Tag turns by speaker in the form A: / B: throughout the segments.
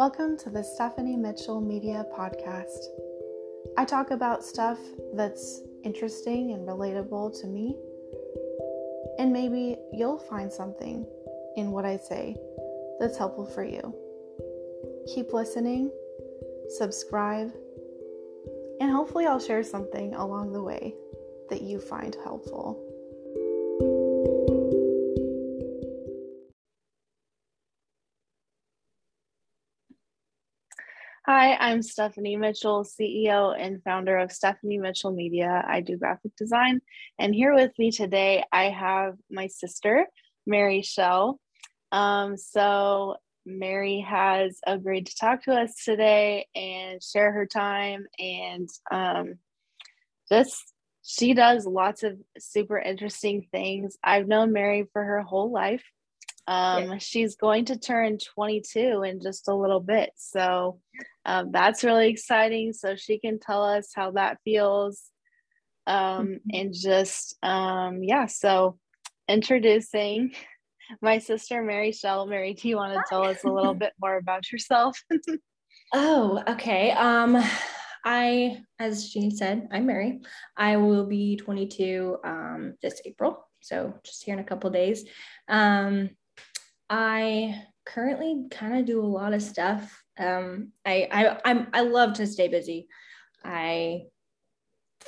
A: Welcome to the Stephanie Mitchell Media Podcast. I talk about stuff that's interesting and relatable to me, and maybe you'll find something in what I say that's helpful for you. Keep listening, subscribe, and hopefully, I'll share something along the way that you find helpful. I'm Stephanie Mitchell, CEO and founder of Stephanie Mitchell Media. I do graphic design. And here with me today, I have my sister, Mary Schell. Um, so, Mary has agreed to talk to us today and share her time. And um, just, she does lots of super interesting things. I've known Mary for her whole life. Um, yeah. She's going to turn 22 in just a little bit. So um, that's really exciting. So she can tell us how that feels. Um, mm-hmm. And just, um, yeah, so introducing my sister, Mary Schell. Mary, do you want to tell us a little bit more about yourself?
B: oh, okay. Um, I, as Jean said, I'm Mary. I will be 22 um, this April. So just here in a couple days. Um, I currently kind of do a lot of stuff. Um, I, I I'm I love to stay busy. I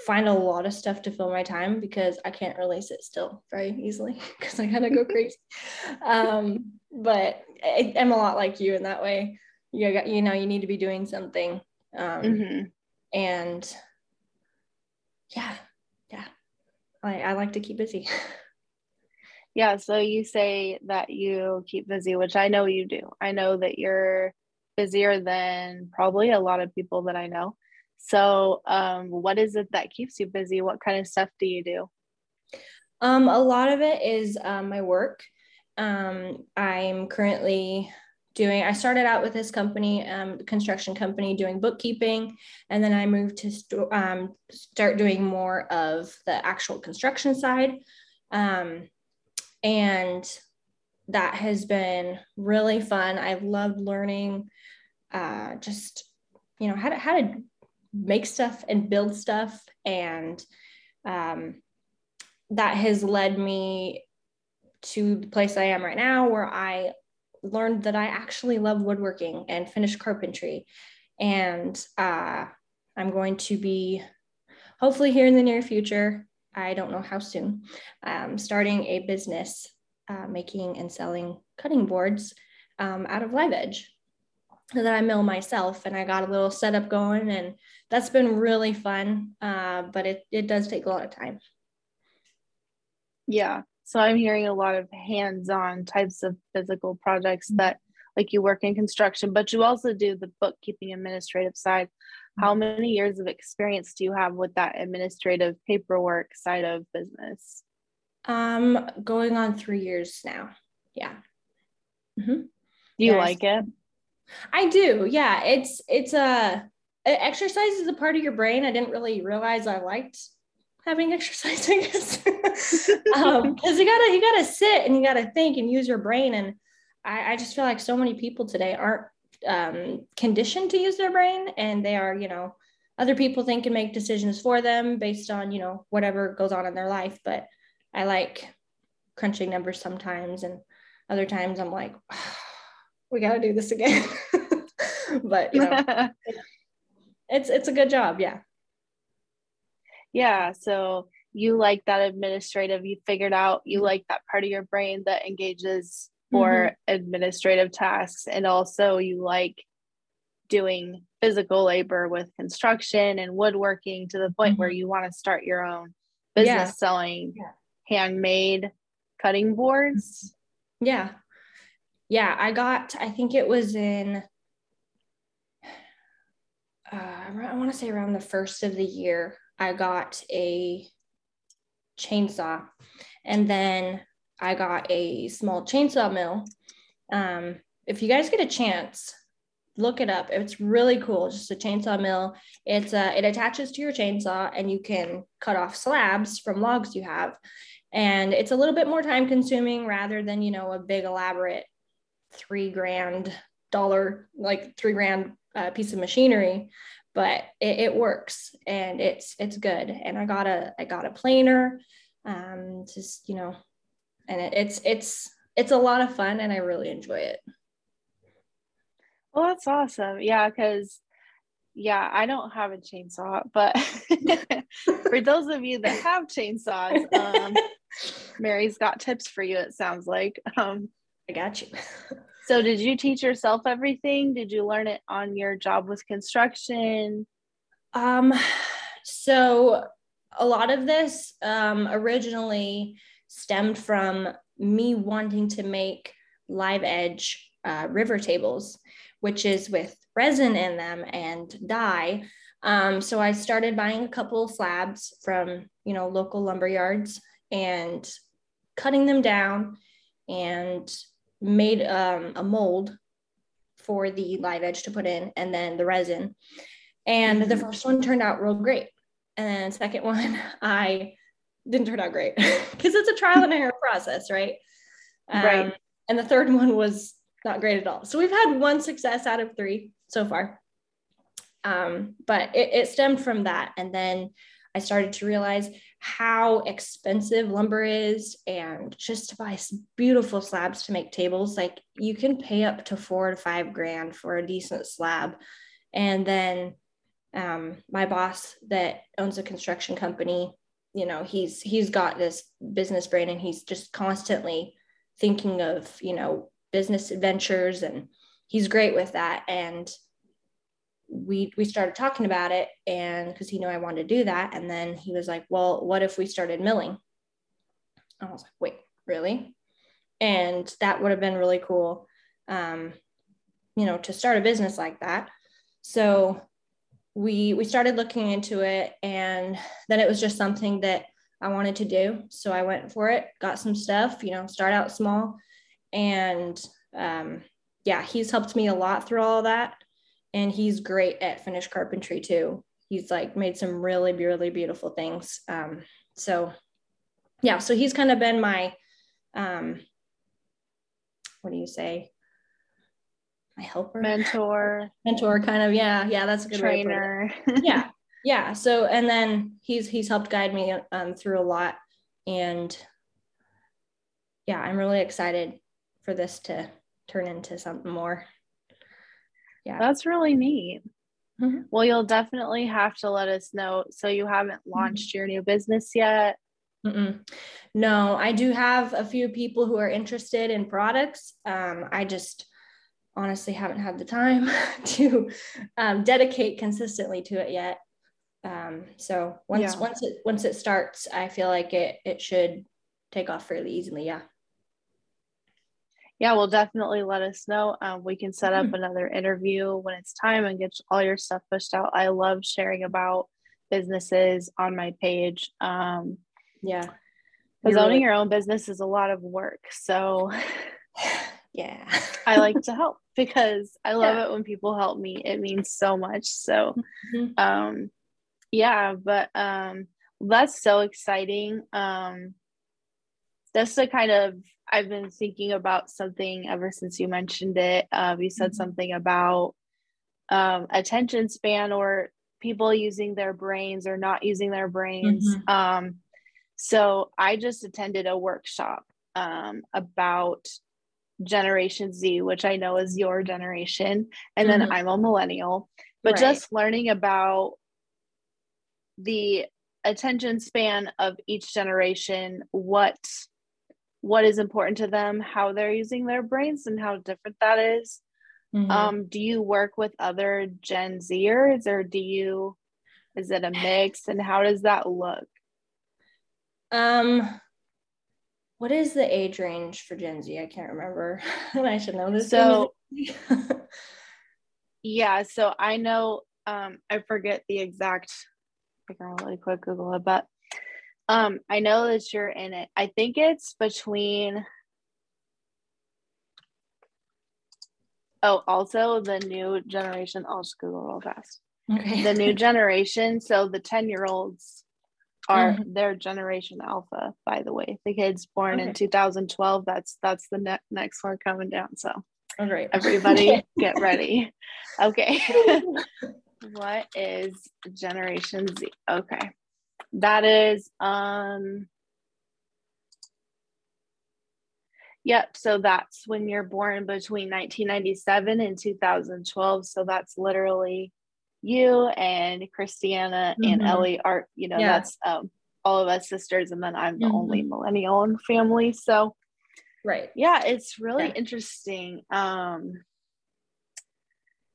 B: find a lot of stuff to fill my time because I can't really sit still very easily because I kind of go crazy. um, but I, am a lot like you in that way. You got, you know, you need to be doing something. Um, mm-hmm. And yeah, yeah, I, I like to keep busy.
A: Yeah, so you say that you keep busy, which I know you do. I know that you're busier than probably a lot of people that I know. So, um, what is it that keeps you busy? What kind of stuff do you do?
B: Um, a lot of it is um, my work. Um, I'm currently doing, I started out with this company, um, construction company, doing bookkeeping, and then I moved to st- um, start doing more of the actual construction side. Um, and that has been really fun. I love learning uh, just, you know, how to, how to make stuff and build stuff. And um, that has led me to the place I am right now where I learned that I actually love woodworking and finished carpentry. And uh, I'm going to be hopefully here in the near future I don't know how soon, um, starting a business uh, making and selling cutting boards um, out of live edge that I mill myself. And I got a little setup going, and that's been really fun. Uh, but it, it does take a lot of time.
A: Yeah. So I'm hearing a lot of hands on types of physical projects that, like, you work in construction, but you also do the bookkeeping administrative side how many years of experience do you have with that administrative paperwork side of business?
B: Um, going on three years now. Yeah.
A: Mm-hmm. Do you yes. like it?
B: I do. Yeah. It's, it's a, exercise is a part of your brain. I didn't really realize I liked having exercise, I guess. um, cause you gotta, you gotta sit and you gotta think and use your brain. And I, I just feel like so many people today aren't um, conditioned to use their brain and they are you know other people think and make decisions for them based on you know whatever goes on in their life. But i like crunching numbers sometimes and other times i'm like oh, we got to do this again. But you know it's it's a good job yeah.
A: Yeah so you like that administrative you figured out you like that part of your brain that engages for mm-hmm. administrative tasks and also you like doing physical labor with construction and woodworking to the point mm-hmm. where you want to start your own business yeah. selling yeah. handmade cutting boards
B: yeah yeah i got i think it was in uh, i want to say around the first of the year i got a chainsaw and then I got a small chainsaw mill. Um, if you guys get a chance, look it up. It's really cool. Just a chainsaw mill. It's uh, it attaches to your chainsaw, and you can cut off slabs from logs you have. And it's a little bit more time consuming rather than you know a big elaborate three grand dollar, like three grand uh, piece of machinery, but it, it, works and it's it's good. And I got a I got a planer, um, just you know, and it, it's it's it's a lot of fun and I really enjoy it.
A: Well, that's awesome. Yeah, because yeah, I don't have a chainsaw, but for those of you that have chainsaws, um, Mary's got tips for you. It sounds like. Um,
B: I got you.
A: so, did you teach yourself everything? Did you learn it on your job with construction?
B: Um, so a lot of this um, originally stemmed from me wanting to make live edge uh, river tables, which is with resin in them and dye. Um, so I started buying a couple of slabs from you know local lumber yards and cutting them down and made um, a mold for the live edge to put in and then the resin. And the mm-hmm. first one turned out real great. And then second one, I didn't turn out great because it's a trial and error process, right? Um, right. And the third one was not great at all. So we've had one success out of three so far. Um, but it, it stemmed from that. And then I started to realize how expensive lumber is and just to buy beautiful slabs to make tables. Like you can pay up to four to five grand for a decent slab. And then um, my boss that owns a construction company, you know, he's he's got this business brain and he's just constantly thinking of, you know, business adventures and he's great with that. And we we started talking about it and because he knew I wanted to do that. And then he was like, Well, what if we started milling? I was like, wait, really? And that would have been really cool. Um, you know, to start a business like that. So we we started looking into it and then it was just something that I wanted to do. So I went for it, got some stuff, you know, start out small. And um, yeah, he's helped me a lot through all that and he's great at finished carpentry too. He's like made some really, really beautiful things. Um, so yeah, so he's kind of been my, um, what do you say? My helper,
A: mentor,
B: mentor, kind of. Yeah, yeah, that's a good
A: trainer.
B: yeah, yeah. So and then he's he's helped guide me um, through a lot, and yeah, I'm really excited for this to turn into something more
A: yeah that's really neat mm-hmm. well you'll definitely have to let us know so you haven't mm-hmm. launched mm-hmm. your new business yet
B: Mm-mm. no i do have a few people who are interested in products um, i just honestly haven't had the time to um, dedicate consistently to it yet um, so once yeah. once it once it starts i feel like it it should take off fairly easily yeah
A: yeah, well, definitely let us know. Um, we can set up mm-hmm. another interview when it's time and get all your stuff pushed out. I love sharing about businesses on my page. Um,
B: yeah.
A: Because owning really- your own business is a lot of work. So,
B: yeah,
A: I like to help because I love yeah. it when people help me. It means so much. So, mm-hmm. um, yeah, but um, that's so exciting. Um, just to kind of I've been thinking about something ever since you mentioned it. Um, you said mm-hmm. something about um, attention span or people using their brains or not using their brains. Mm-hmm. Um, so I just attended a workshop um, about Generation Z, which I know is your generation, and mm-hmm. then I'm a millennial. But right. just learning about the attention span of each generation, what what is important to them, how they're using their brains, and how different that is. Mm-hmm. Um, do you work with other Gen Zers or do you, is it a mix and how does that look?
B: Um, what is the age range for Gen Z? I can't remember. I should know this.
A: So, yeah, so I know, um, I forget the exact, I can really quick Google it, but um, I know that you're in it. I think it's between. Oh, also the new generation. I'll just Google real fast. Okay. The new generation. So the 10 year olds are mm-hmm. their generation alpha, by the way. The kids born okay. in 2012, that's that's the ne- next one coming down. So
B: All right.
A: Everybody get ready. Okay. what is Generation Z? Okay. That is um Yep, so that's when you're born between 1997 and 2012. So that's literally you and Christiana mm-hmm. and Ellie are, you know, yeah. that's um, all of us sisters, and then I'm the mm-hmm. only millennial in family. So,
B: right,
A: yeah, it's really yeah. interesting um,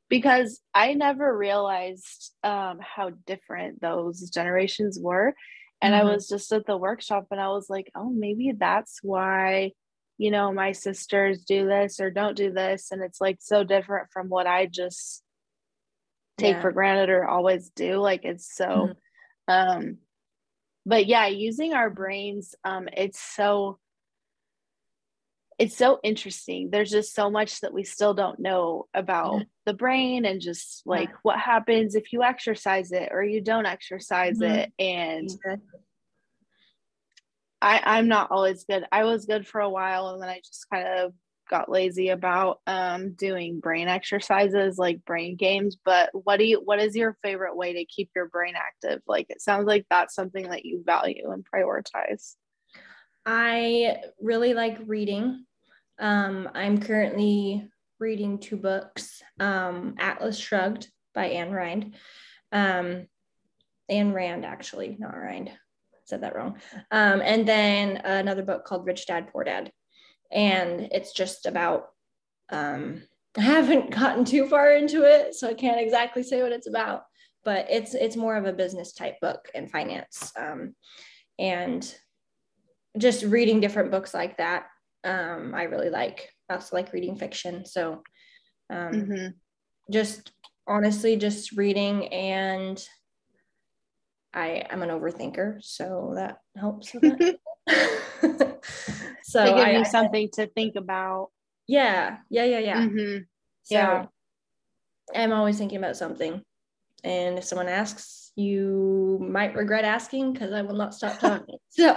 A: because I never realized um, how different those generations were, and mm-hmm. I was just at the workshop, and I was like, oh, maybe that's why you know, my sisters do this or don't do this. And it's like so different from what I just take yeah. for granted or always do. Like it's so, mm-hmm. um, but yeah, using our brains, um, it's so, it's so interesting. There's just so much that we still don't know about yeah. the brain and just like yeah. what happens if you exercise it or you don't exercise mm-hmm. it. And I, I'm not always good. I was good for a while and then I just kind of got lazy about um, doing brain exercises like brain games. But what do you what is your favorite way to keep your brain active? Like it sounds like that's something that you value and prioritize.
B: I really like reading. Um, I'm currently reading two books, um, Atlas Shrugged by Ayn Rand. Um, Ayn Rand, actually, not Rand said that wrong. Um, and then another book called Rich Dad Poor Dad. And it's just about, um, I haven't gotten too far into it, so I can't exactly say what it's about, but it's it's more of a business type book and finance. Um, and just reading different books like that, um, I really like. I also like reading fiction. So um, mm-hmm. just honestly, just reading and I am an overthinker, so that helps. so
A: they give I, you something I, to think about.
B: Yeah, yeah, yeah, yeah. Mm-hmm. So yeah. I'm always thinking about something, and if someone asks, you might regret asking because I will not stop talking. so.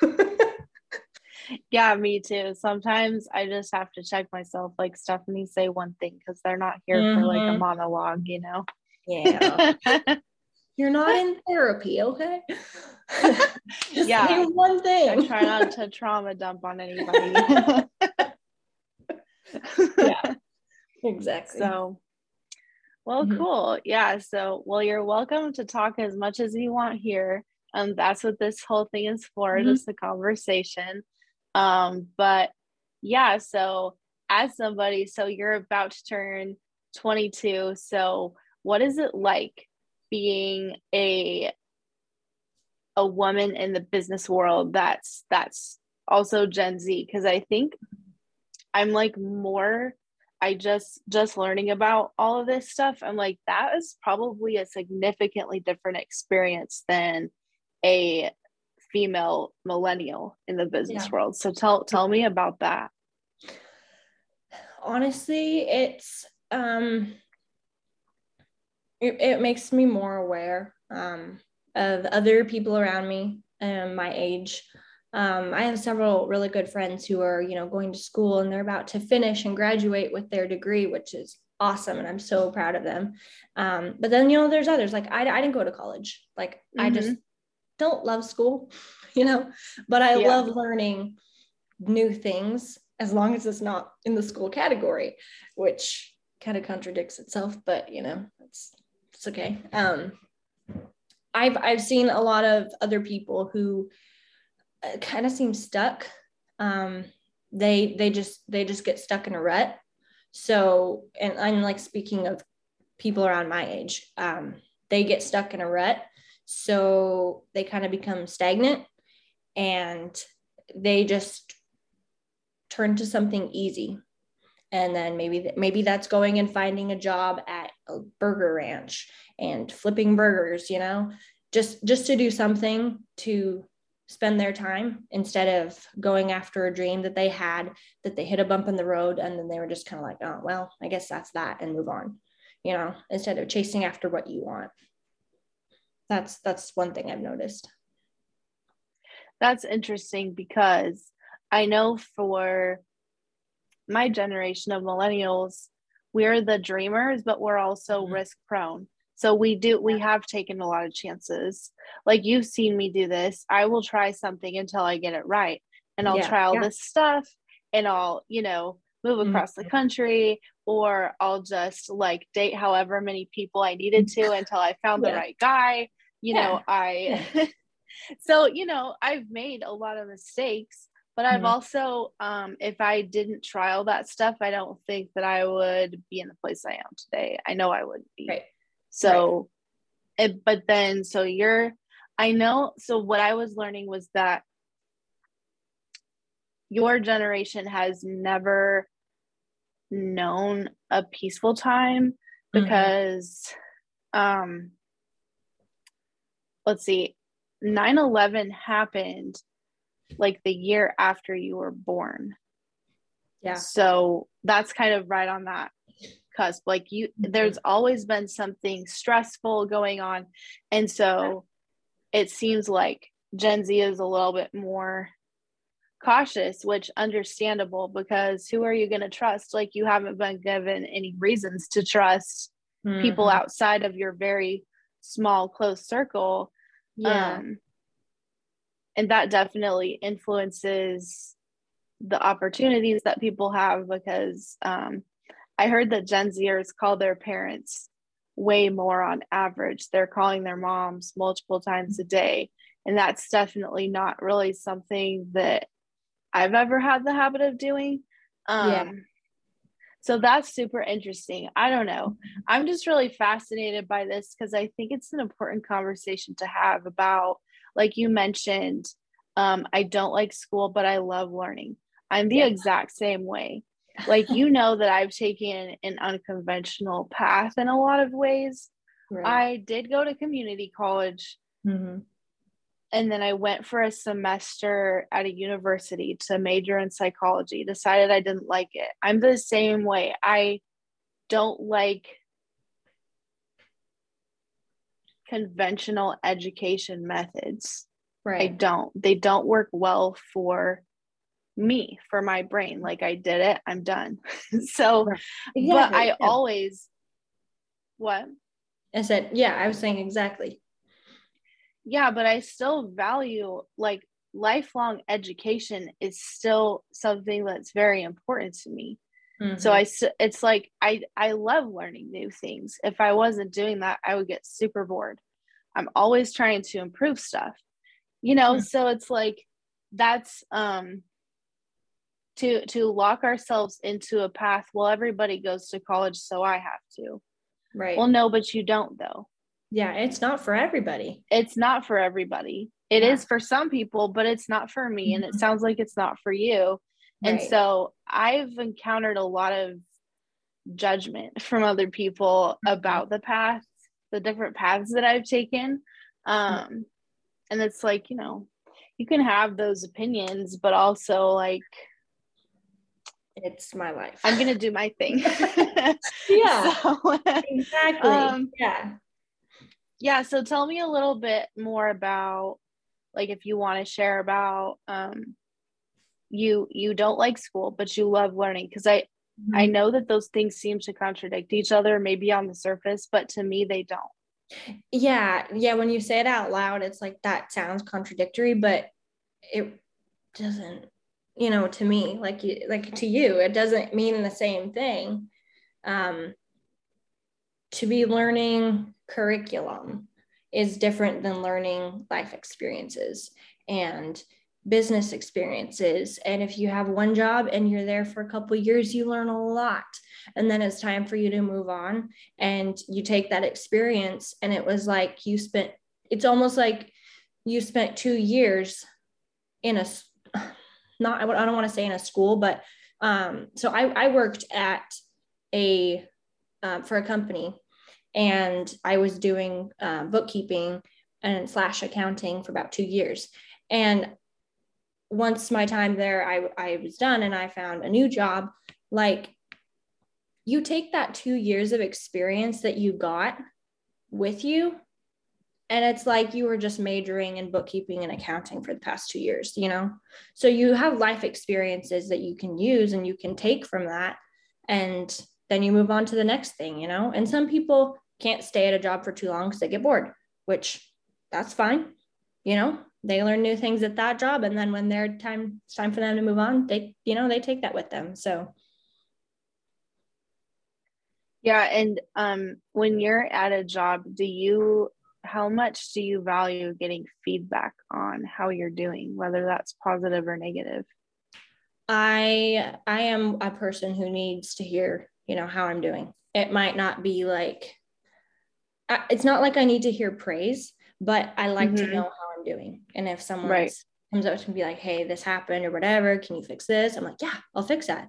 A: yeah, me too. Sometimes I just have to check myself, like Stephanie, say one thing because they're not here mm-hmm. for like a mm-hmm. monologue, you know.
B: Yeah. You're not in therapy, okay? Just
A: yeah.
B: one thing.
A: I try not to trauma dump on anybody.
B: yeah, exactly.
A: So, well, mm-hmm. cool. Yeah. So, well, you're welcome to talk as much as you want here. Um, that's what this whole thing is for, mm-hmm. just a conversation. Um, but yeah, so as somebody, so you're about to turn 22. So, what is it like being a a woman in the business world that's that's also Gen Z because I think I'm like more I just just learning about all of this stuff I'm like that is probably a significantly different experience than a female millennial in the business yeah. world so tell tell me about that
B: honestly it's um it, it makes me more aware um, of other people around me and my age. Um, I have several really good friends who are, you know, going to school and they're about to finish and graduate with their degree, which is awesome. And I'm so proud of them. Um, but then, you know, there's others like I, I didn't go to college. Like mm-hmm. I just don't love school, you know, but I yeah. love learning new things as long as it's not in the school category, which kind of contradicts itself, but you know, it's it's okay. Um, I've I've seen a lot of other people who uh, kind of seem stuck. Um, they they just they just get stuck in a rut. So, and I'm like speaking of people around my age, um, they get stuck in a rut. So they kind of become stagnant, and they just turn to something easy and then maybe maybe that's going and finding a job at burger ranch and flipping burgers you know? Just just to do something to spend their time instead of going after a dream that they had that they hit a bump in the road and then they were just kind of like oh well i guess that's that and move on you know instead of chasing after what you want. That's that's one thing i've noticed.
A: That's interesting because i know for my generation of millennials, we're the dreamers, but we're also
B: Mhm.
A: risk prone. So we do we have taken a lot of chances. Like you've seen me do this. I will try something until I get it right. And I'll
B: Yeah,
A: try all
B: yeah.
A: this stuff and I'll, you know, move across the
B: Mhm.
A: country or I'll just like date however many people I needed to until I found the right guy. You know,
B: Yeah.
A: I so you know, I've made a lot of mistakes, but I've
B: Mhm.
A: also um if I didn't try all that stuff, I don't think that I would be in the place I am today. I know I wouldn't be.
B: Right.
A: So, it, but then, so you're, I know, so what I was learning was that your generation has never known a peaceful time
B: Mhm.
A: because, um, let's see, 9 11 happened like the year after you were born.
B: Yeah.
A: So that's kind of right on that cusp. Like you,
B: Mhm.
A: there's always been something stressful going on. And so it seems like Gen Z is a little bit more cautious, which understandable because who are you going to trust? Like you haven't been given any reasons to trust people
B: Mhm.
A: outside of your very small, close circle.
B: Yeah.
A: Um, and that definitely influences the opportunities that people have because um, I heard that Gen Zers call their parents way more on average. They're calling their moms multiple times a day. And that's definitely not really something that I've ever had the habit of doing. Um,
B: Yeah.
A: So that's super interesting. I don't know. I'm just really fascinated by this because I think it's an important conversation to have about, like you mentioned, um, I don't like school, but I love learning. I'm the
B: Yeah.
A: exact same way. Like, you know, that I've taken an unconventional path in a lot of ways.
B: Right.
A: I did go to community college
B: Mhm.
A: and then I went for a semester at a university to major in psychology. Decided I didn't like it. I'm the same way. I don't like conventional education methods.
B: Right.
A: I don't. They don't work well for me, for my brain. Like I did it, I'm done. so,
B: Right.
A: but I
B: yeah.
A: always what?
B: I said, yeah, I was saying exactly.
A: yeah but i still value like lifelong education is still something that's very important to me so
B: Mhm.
A: i s- it's like i i love learning new things if i wasn't doing that i would get super bored i'm always trying to improve stuff you know
B: Hmm.
A: so it's like that's um to to lock ourselves into a path well everybody goes to college so i have to
B: right.
A: well no but you don't though
B: yeah, it's not for everybody.
A: it's not for everybody. It is
B: Yeah.
A: for some people, but it's not for me. And it
B: Mhm.
A: sounds like it's not for you. And so I've encountered a lot of judgment from other people
B: Mhm.
A: about the path, the different paths that I've taken. Um, and it's like, you know, you can have those opinions, but also like,
B: it's my life.
A: I'm going to do my thing.
B: yeah,
A: So,
B: exactly.
A: um,
B: yeah.
A: yeah so tell me a little bit more about like if you want to share about um you you don't like school but you love learning. Because i i
B: Mhm.
A: know that those things seem to contradict each other maybe on the surface but to me they don't.
B: Yeah yeah when you say it out loud it's like that sounds contradictory but it doesn't you know to me like you like to you it doesn't mean the same thing. Um to be learning curriculum is different than learning life experiences. And business experiences. And if you have one job and you're there for a couple years you learn a lot. And then it's time for you to move on and you take that experience. And it was like you spent it's almost like you spent 2 years in a not I don't want to say in a school but um so I I worked at a um, for a company and I was doing uh, bookkeeping and slash accounting for about two years. And once my time there, I, I was done and I found a new job. Like you take that two years of experience that you got with you and it's like you were just majoring in bookkeeping and accounting for the past two years you know so you have life experiences that you can use and you can take from that and then you move on to the next thing you know and some people can't stay at a job for too long because they get bored which that's fine you know they learn new things at that job and then when their time it's time for them to move on they you know they take that with them so.
A: Yeah and um when you're at a job do you how much do you value getting feedback on how you're doing whether that's positive or negative?
B: I i am a person who needs to hear you know how i'm doing. It might not be like it's not like i need to hear praise but i like mm-hmm. to know how doing. And if someone right. comes up to me be like hey this happened or whatever can you fix this? I'm like yeah i'll fix that.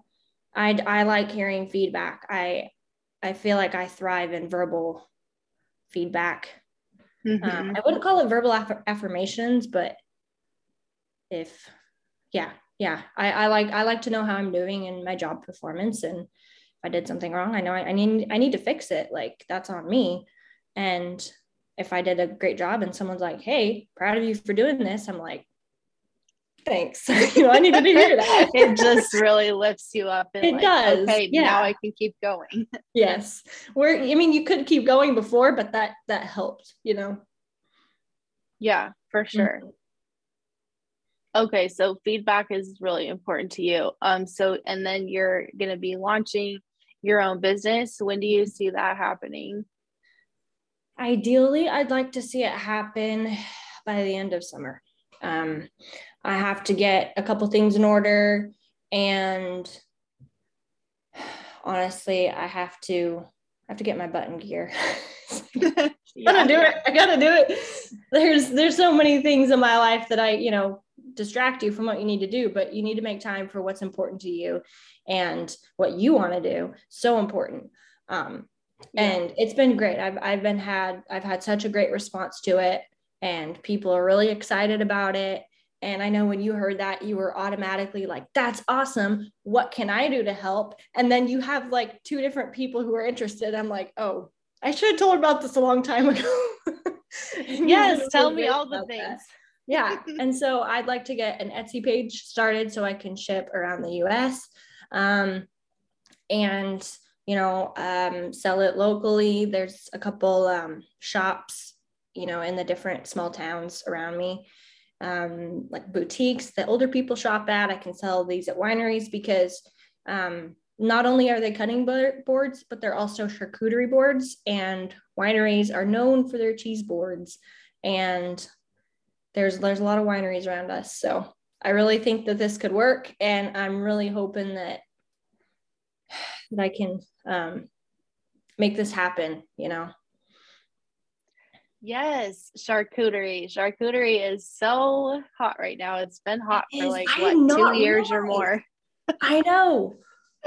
B: I i like hearing feedback. I i feel like i thrive in verbal feedback. Mm-hmm. Um, I wouldn't call it verbal aff- affirmations, but if, yeah, yeah, I, I like I like to know how I'm doing in my job performance, and if I did something wrong, I know I, I need I need to fix it. Like that's on me, and if I did a great job and someone's like, "Hey, proud of you for doing this," I'm like, thanks. you know, I needed to hear that.
A: it just really lifts you up.
B: And it like, does.
A: Okay, yeah. now I can keep going.
B: yes. Where I mean, you could keep going before, but that that helped. You know.
A: Yeah, for sure. Mm-hmm. Okay, so feedback is really important to you. Um, so and then you're gonna be launching your own business. When do you see that happening?
B: Ideally, I'd like to see it happen by the end of summer. Um, I have to get a couple things in order. And honestly, I have to I have to get my button gear. gotta do it. I gotta do it. There's there's so many things in my life that I, you know, distract you from what you need to do, but you need to make time for what's important to you and what you want to do. So important. Um, yeah. and it's been great. I've I've been had I've had such a great response to it and people are really excited about it and I know when you heard that, you were automatically like, that's awesome. What can I do to help? And then you have like two different people who are interested. I'm like, oh, I should have told about this a long time ago.
A: yes, tell me all the things. That.
B: Yeah. and so I'd like to get an Etsy page started so I can ship around the US um, and, you know, um, sell it locally. There's a couple um, shops, you know, in the different small towns around me um, like boutiques that older people shop at. I can sell these at wineries because um, not only are they cutting boards, but they're also charcuterie boards. And wineries are known for their cheese boards. And there's there's a lot of wineries around us. So I really think that this could work, and I'm really hoping that that I can um, make this happen. You know.
A: Yes, charcuterie. Charcuterie is so hot right now. It's been hot for like what two years or more.
B: I know.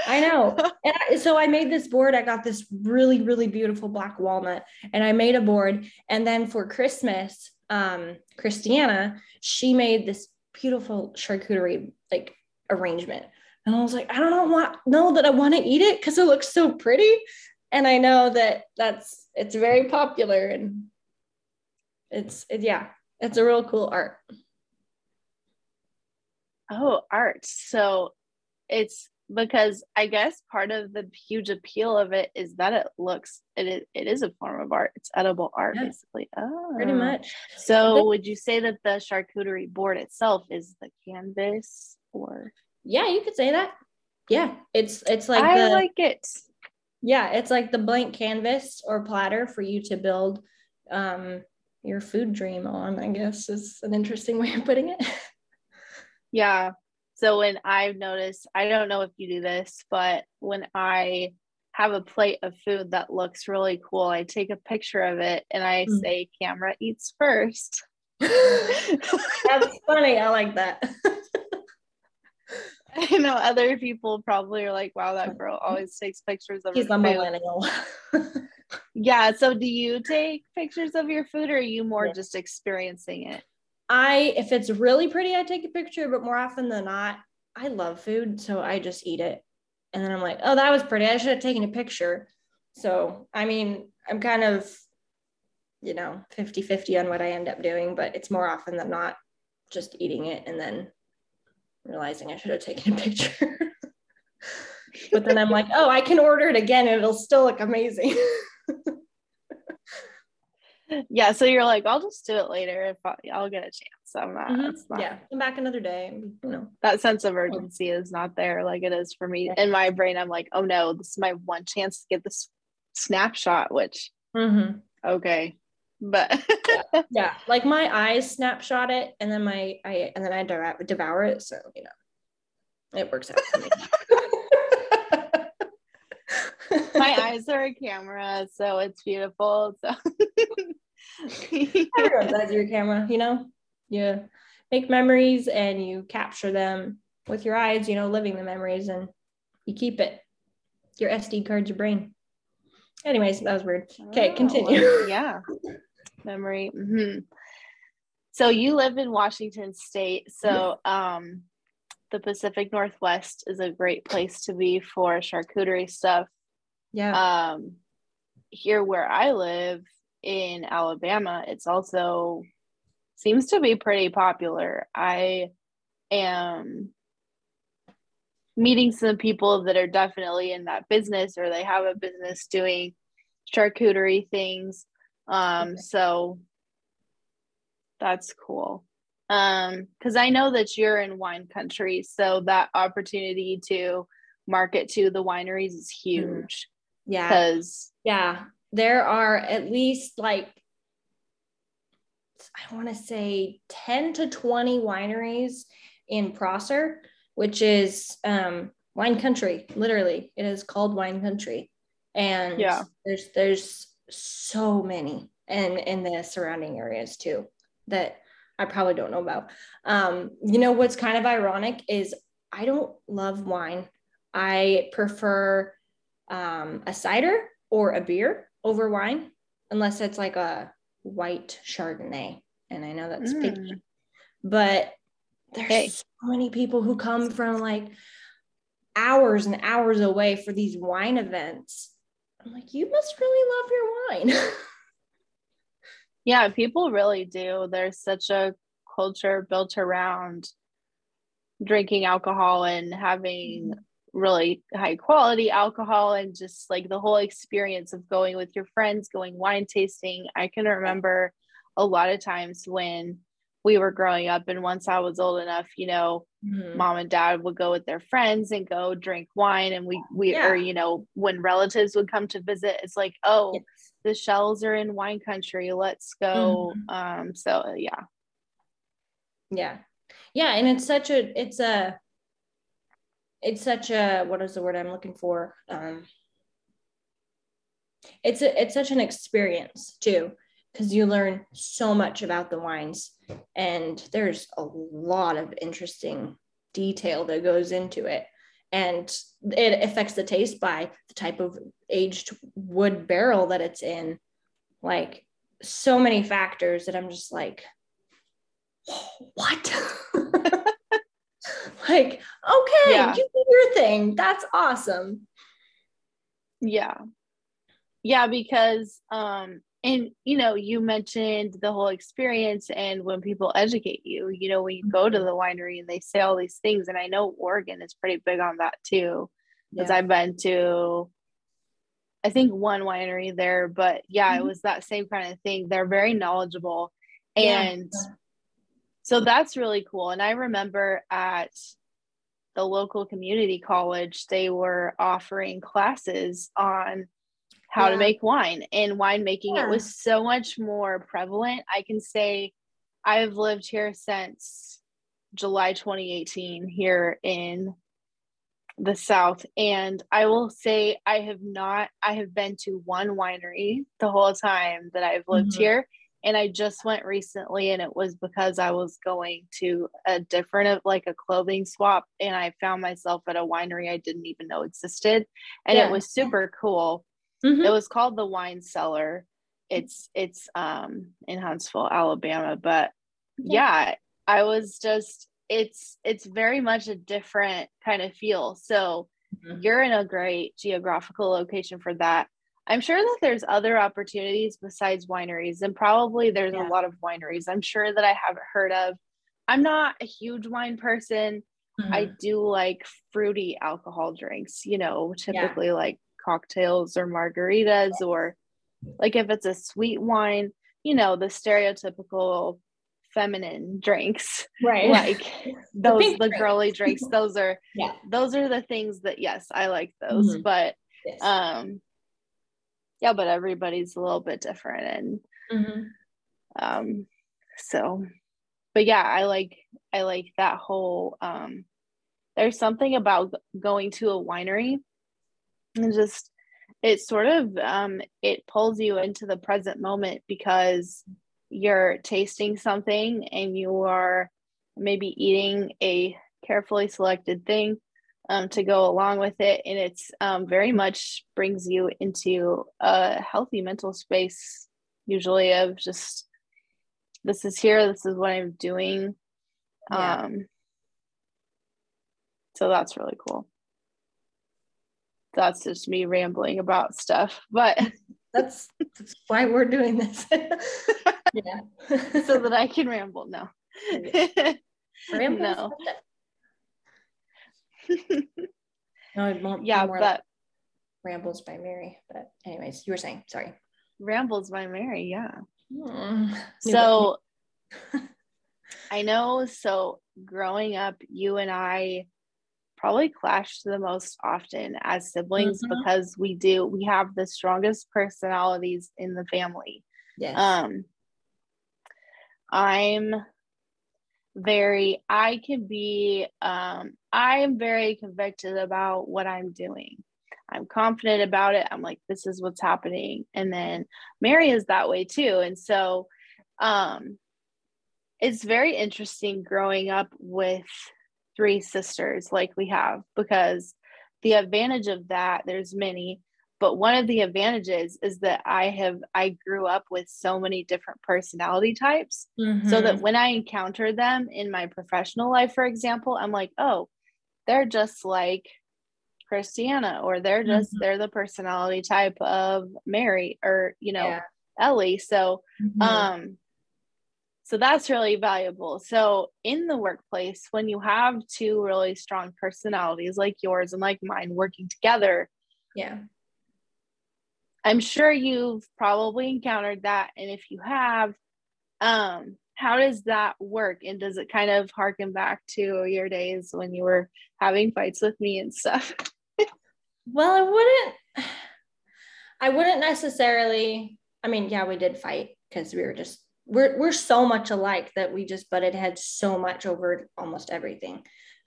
B: I know. And I, so I made this board. I got this really, really beautiful black walnut, and I made a board. And then for Christmas, um, Christiana, she made this beautiful charcuterie like arrangement. And I was like, I don't want know that I want to eat it because it looks so pretty. And I know that that's it's very popular and it's it, yeah it's a real cool art.
A: Oh art. So it's because i guess part of the huge appeal of it is that it looks it is, it is a form of art. It's edible art yeah, basically. Oh.
B: Pretty much.
A: So would you say that the charcuterie board itself is the canvas or
B: yeah you could say that yeah it's it's like
A: i
B: the,
A: like it
B: yeah it's like the blank canvas or platter for you to build um your food dream on, I guess is an interesting way of putting it.
A: yeah. So when I've noticed, I don't know if you do this, but when I have a plate of food that looks really cool, I take a picture of it and I mm. say, camera eats first.
B: That's funny. I like that.
A: I know other people probably are like, wow, that girl always takes pictures of
B: She's a millennial.
A: yeah. So do you take pictures of your food or are you more yeah. just experiencing it?
B: I if it's really pretty, I take a picture, but more often than not, I love food. So I just eat it. And then I'm like, oh, that was pretty. I should have taken a picture. So I mean, I'm kind of you know, 50 50 on what I end up doing, but it's more often than not just eating it and then realizing I should have taken a picture. but then I'm like, oh, I can order it again and it'll still look amazing.
A: yeah. So you're like, I'll just do it later if I, will get a chance. I'm not,
B: mm-hmm. not, yeah, come back another day. You know,
A: that sense of urgency is not there like it is for me. In my brain, I'm like, oh no, this is my one chance to get this snapshot, which mm-hmm. okay. But
B: yeah. yeah, like my eyes snapshot it and then my I and then I devour it. So you know, it works out for me.
A: my eyes are a camera, so it's beautiful. So
B: everyone's eyes are your camera, you know? You make memories and you capture them with your eyes, you know, living the memories and you keep it. Your SD card's your brain. Anyways, that was weird. Okay, oh, continue.
A: yeah. Memory. Mm-hmm. So you live in Washington State. So um the Pacific Northwest is a great place to be for charcuterie stuff.
B: Yeah.
A: Um, here where I live in Alabama, it's also seems to be pretty popular. I am meeting some people that are definitely in that business or they have a business doing charcuterie things. Um, okay. so that's cool. Um, because I know that you're in wine country, so that opportunity to market to the wineries is mm-hmm. huge.
B: Yeah. Because yeah, there are at least like I want to say 10 to 20 wineries in Prosser, which is um, wine country. Literally, it is called wine country. And yeah, there's there's so many and in the surrounding areas too that I probably don't know about. Um, you know what's kind of ironic is I don't love wine. I prefer um, a cider or a beer over wine, unless it's like a white Chardonnay. And I know that's mm. picky, but there's hey. so many people who come from like hours and hours away for these wine events. I'm like, you must really love your wine.
A: yeah, people really do. There's such a culture built around drinking alcohol and having mm-hmm really high quality alcohol and just like the whole experience of going with your friends, going wine tasting. I can remember a lot of times when we were growing up and once I was old enough, you know, mm-hmm. mom and dad would go with their friends and go drink wine and we we yeah. or you know, when relatives would come to visit, it's like, oh, yes. the Schells are in wine country. Let's go. Mm-hmm. Um so yeah.
B: Yeah. Yeah, and it's such a it's a it's such a what is the word I'm looking for? Um, it's a, it's such an experience too because you learn so much about the wines and there's a lot of interesting detail that goes into it and it affects the taste by the type of aged wood barrel that it's in like so many factors that i'm just like what like, okay, yeah. you do your thing. That's awesome.
A: Yeah. Yeah, because um and you know, you mentioned the whole experience and when people educate you, you know, when you go to mm-hmm. the winery and they say all these things, and I know Oregon is pretty big on that too. Because yeah. I've been to I think one winery there, but yeah, mm-hmm. it was that same kind of thing. They're very knowledgeable. And yeah so that's really cool. And I remember at the local community college, they were offering classes on how yeah. to make wine and winemaking. Yeah. It was so much more prevalent. I can say I've lived here since July 2018 here in the South. And I will say I have not, I have been to one winery the whole time that I've lived mm-hmm. here and I just went recently and it was because I was going to a different of like a clothing swap and I found myself at a winery I didn't even know existed and yeah. it was super cool. Mm-hmm. It was called the Wine Cellar. It's it's um in Huntsville, Alabama, but yeah, yeah I was just it's it's very much a different kind of feel. So mm-hmm. you're in a great geographical location for that. I'm sure that there's other opportunities besides wineries, and probably there's
B: Yeah.
A: a lot of wineries. I'm sure that I haven't heard of. I'm not a huge wine person. I
B: Mhm.
A: do like fruity alcohol drinks, you know, typically like cocktails or margaritas, or like if it's a sweet wine, you know, the stereotypical feminine drinks,
B: right.
A: like those the
B: drinks.
A: girly drinks. Those are
B: yeah.
A: those are the things that yes, I like those,
B: Mhm.
A: but
B: Yes.
A: um yeah, but everybody's a little bit different and
B: Mhm.
A: um so but yeah i like i like that whole um there's something about going to a winery and just it sort of um it pulls you into the present moment because you're tasting something and you are maybe eating a carefully selected thing um, to go along with it. And it's um, very much brings you into a healthy mental space usually of just this is here this is what i'm doing.
B: Yeah.
A: um so that's really cool that's just me rambling about stuff but
B: That's that's why we're doing this. yeah.
A: so that i can ramble no
B: Rambles
A: no.
B: No, it more,
A: yeah
B: more
A: but
B: rambles by Mary. But anyways, you were saying, sorry.
A: rambles by mary yeah
B: Mm.
A: so i know so growing up you and i probably clashed the most often as siblings
B: Mhm.
A: because we do we have the strongest personalities in the family.
B: Yes.
A: um i'm very i can be um i'm very convicted about what i'm doing. I'm confident about it. I'm like this is what's happening. And then mary is that way too. And so um it's very interesting growing up with three sisters like we have because the advantage of that there's many but one of the advantages is that i have i grew up with so many different personality types so that
B: Mhm.
A: when i encounter them in my professional life for example i'm like oh they're just like christiana or they're just
B: Mhm.
A: they're the personality type of mary or you know
B: Yeah.
A: ellie so
B: Mhm.
A: um so that's really valuable so in the workplace when you have two really strong personalities like yours and like mine working together
B: yeah.
A: i'm sure you've probably encountered that and if you have um how does that work and does it kind of harken back to your days when you were having fights with me and stuff
B: Well, I wouldn't. I wouldn't necessarily. I mean, yeah, we did fight because we were just we're we're so much alike that we just butted heads so much over almost everything.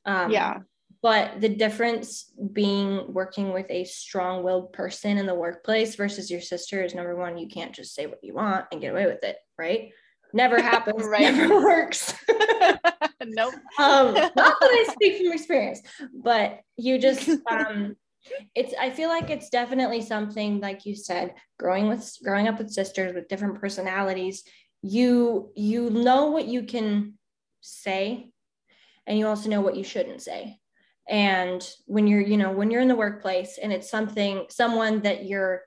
B: Um,
A: yeah
B: But the difference being working with a strong-willed person in the workplace versus your sister is number one, you can't just say what you want and get away with it, right? Never happens.
A: Right.
B: Never works.
A: nope
B: um not that i speak from experience but you just um it's i feel like it's definitely something like you said growing with growing up with sisters with different personalities you you know what you can say and you also know what you shouldn't say and when you're you know when you're in the workplace and it's something someone that you're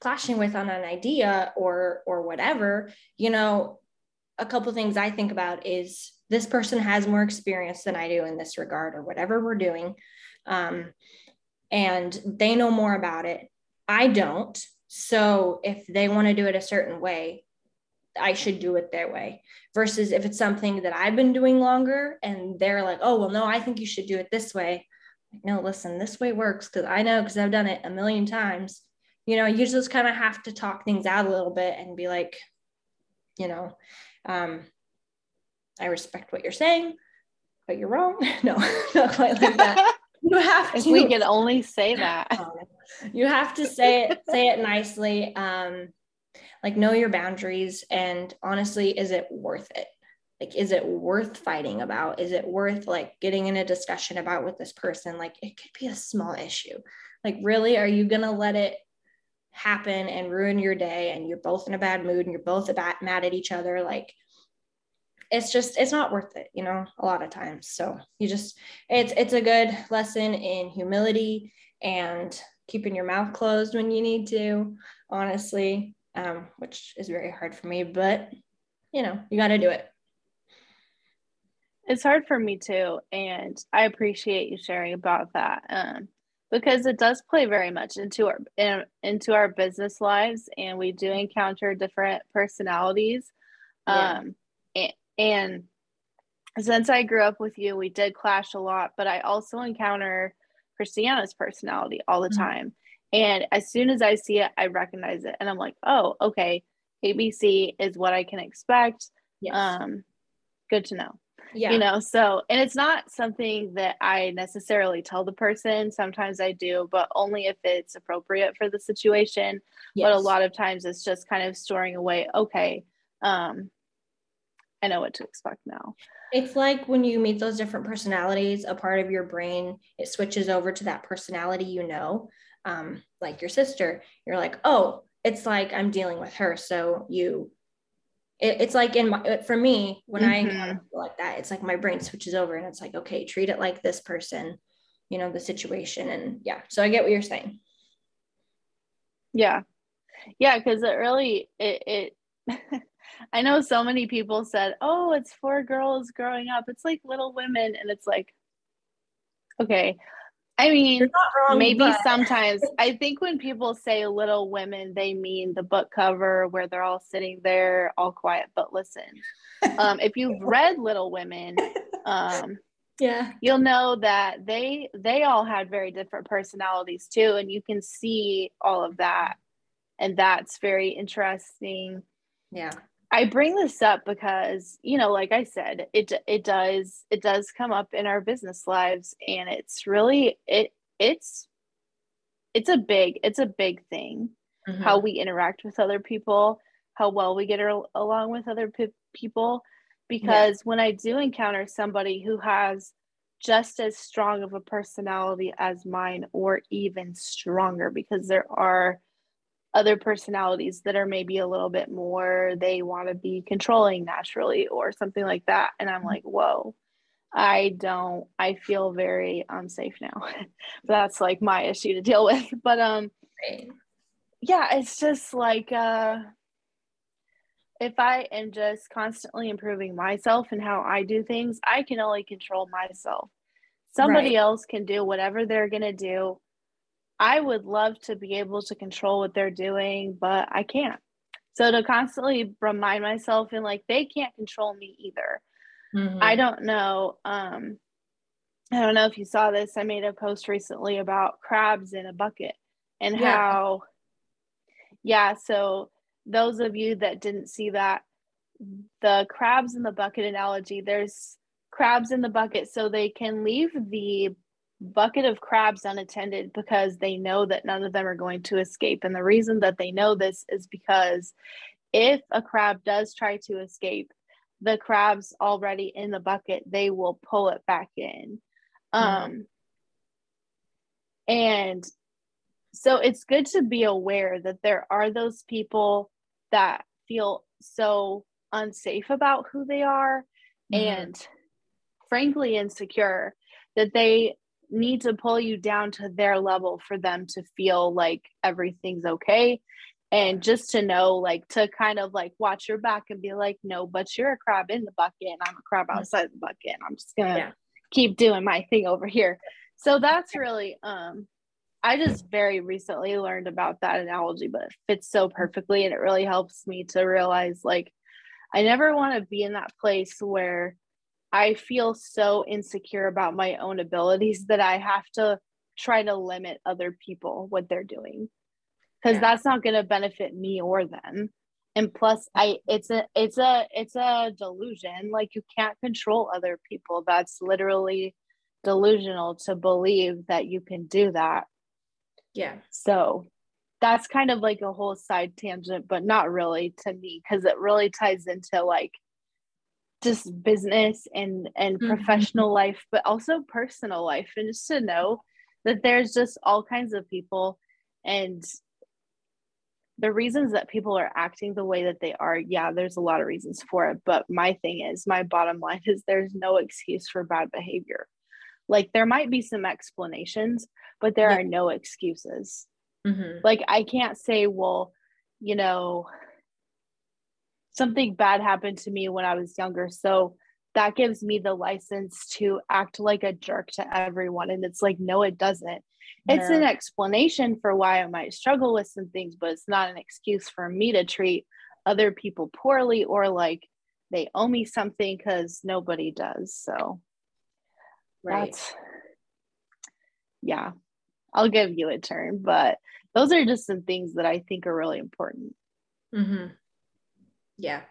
B: clashing with on an idea or or whatever you know a couple things I think about is this person has more experience than I do in this regard or whatever we're doing. Um, and they know more about it. I don't. So if they want to do it a certain way, I should do it their way. Versus if it's something that I've been doing longer and they're like, oh, well, no, I think you should do it this way. No, listen, this way works because I know because I've done it a million times. You know, you just kind of have to talk things out a little bit and be like, you know, um, I respect what you're saying, but you're wrong. No, not quite like that. You have
A: if
B: to.
A: we can only say that
B: you have to say it say it nicely um like know your boundaries and honestly is it worth it? Like is it worth fighting about? Is it worth like getting in a discussion about with this person? Like it could be a small issue. Like really are you gonna let it happen and ruin your day and you're both in a bad mood and you're both about mad at each other? Like it's just it's not worth it you know a lot of times. So you just it's it's a good lesson in humility and keeping your mouth closed when you need to, honestly, um, which is very hard for me, but you know, you got to do it.
A: It's hard for me too. And I appreciate you sharing about that. Um, because it does play very much into our in, into our business lives and we do encounter different personalities yeah. um and, and since i grew up with you we did clash a lot but i also encounter christiana's personality all the mm-hmm. time and as soon as i see it i recognize it. And i'm like oh okay. Abc is what i can expect. Yes. um good to know. Yeah. you know so and it's not something that i necessarily tell the person. Sometimes i do but only if it's appropriate for the situation. Yes. but a lot of times it's just kind of storing away okay um i know what to expect now.
B: It's like when you meet those different personalities a part of your brain it switches over to that personality you know um like your sister you're like oh it's like i'm dealing with her so you it, it's like in my for me when mm-hmm. i like that it's like my brain switches over and it's like okay treat it like this person you know the situation and yeah so i get what you're saying.
A: Yeah. Yeah because it really it, it i know so many people said oh it's for girls growing up. It's like little women and it's like okay I mean, wrong, maybe but... sometimes I think when people say Little Women, they mean the book cover where they're all sitting there, all quiet. But listen, um, if you've read Little Women, um,
B: yeah,
A: you'll know that they they all had very different personalities too, and you can see all of that, and that's very interesting.
B: Yeah.
A: I bring this up because, you know, like I said, it it does it does come up in our business lives and it's really it it's it's a big it's a big thing mm-hmm. how we interact with other people, how well we get along with other pe- people because yeah. when I do encounter somebody who has just as strong of a personality as mine or even stronger because there are other personalities that are maybe a little bit more they want to be controlling naturally or something like that. And i'm like whoa i don't i feel very unsafe now. That's like my issue to deal with. But um yeah it's just like uh if i am just constantly improving myself and how i do things i can only control myself. Somebody right. else can do whatever they're going to do I would love to be able to control what they're doing, but I can't. So to constantly remind myself and like they can't control me either. Mm-hmm. I don't know. Um, I don't know if you saw this. I made a post recently about crabs in a bucket and yeah. how, yeah. So those of you that didn't see that, the crabs in the bucket analogy, there's crabs in the bucket so they can leave the bucket of crabs unattended because they know that none of them are going to escape. And the reason that they know this is because if a crab does try to escape, the crabs already in the bucket, they will pull it back in. Mm-hmm. Um, and so it's good to be aware that there are those people that feel so unsafe about who they are mm-hmm. and frankly insecure that they need to pull you down to their level for them to feel like everything's okay. And just to know like to kind of like watch your back and be like no but you're a crab in the bucket. And i'm a crab outside the bucket. And i'm just gonna yeah. keep doing my thing over here. So that's really um i just very recently learned about that analogy but it fits so perfectly and it really helps me to realize like i never want to be in that place where I feel so insecure about my own abilities that I have to try to limit other people what they're doing. Because yeah. that's not going to benefit me or them. And plus i it's a it's a it's a delusion. Like you can't control other people. That's literally delusional to believe that you can do that.
B: Yeah.
A: So that's kind of like a whole side tangent but not really to me because it really ties into like just business and and mm-hmm. professional life but also personal life and just to know that there's just all kinds of people and the reasons that people are acting the way that they are yeah there's a lot of reasons for it but my thing is my bottom line is there's no excuse for bad behavior like there might be some explanations but there yeah. are no excuses. Mm-hmm. Like I can't say, well, you know, something bad happened to me when I was younger. So that gives me the license to act like a jerk to everyone. And it's like, no, it doesn't. It's an explanation for why I might struggle with some things, but it's not an excuse for me to treat other people poorly or like they owe me something because nobody does. So right. that's yeah, I'll give you a turn, but those are just some things that I think are really important.
B: Mm-hmm. Yeah.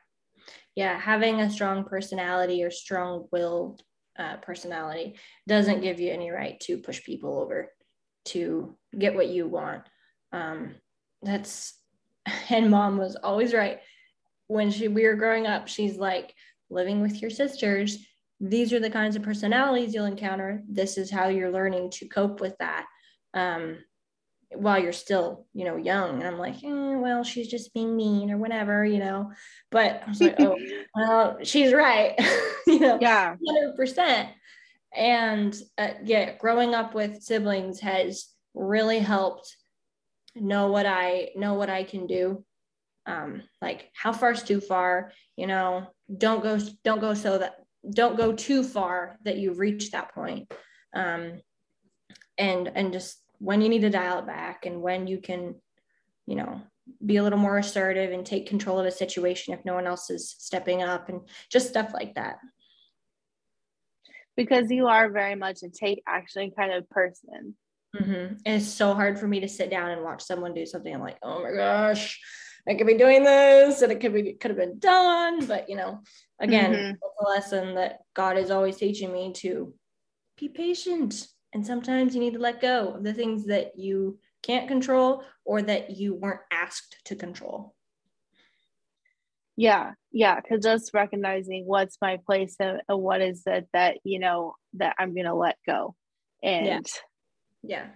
B: Yeah. Having a strong personality or strong willed uh, personality doesn't give you any right to push people over to get what you want. Um, that's, and mom was always right. When she, we were growing up, she's like, living with your sisters, these are the kinds of personalities you'll encounter. This is how you're learning to cope with that. Um, while you're still, you know, young. And I'm like, eh, well, she's just being mean or whatever, you know. But I was like, oh, well, she's right, you know,
A: yeah,
B: 100%. And uh, yeah, growing up with siblings has really helped know what I know what I can do. Um, like how far's too far, you know, don't go, don't go so that don't go too far that you've reached that point. Um, and and just when you need to dial it back and when you can, you know, be a little more assertive and take control of a situation if no one else is stepping up and just stuff like that.
A: Because you are very much a take action kind of person.
B: Mm-hmm. And it's so hard for me to sit down and watch someone do something. I'm like, oh my gosh, I could be doing this and it could be could have been done. But you know, again, mm-hmm. a lesson that God is always teaching me to be patient and sometimes you need to let go of the things that you can't control or that you weren't asked to control.
A: Yeah, yeah, because just recognizing what's my place and, what is it that you know that I'm gonna let go, and
B: yeah, yeah.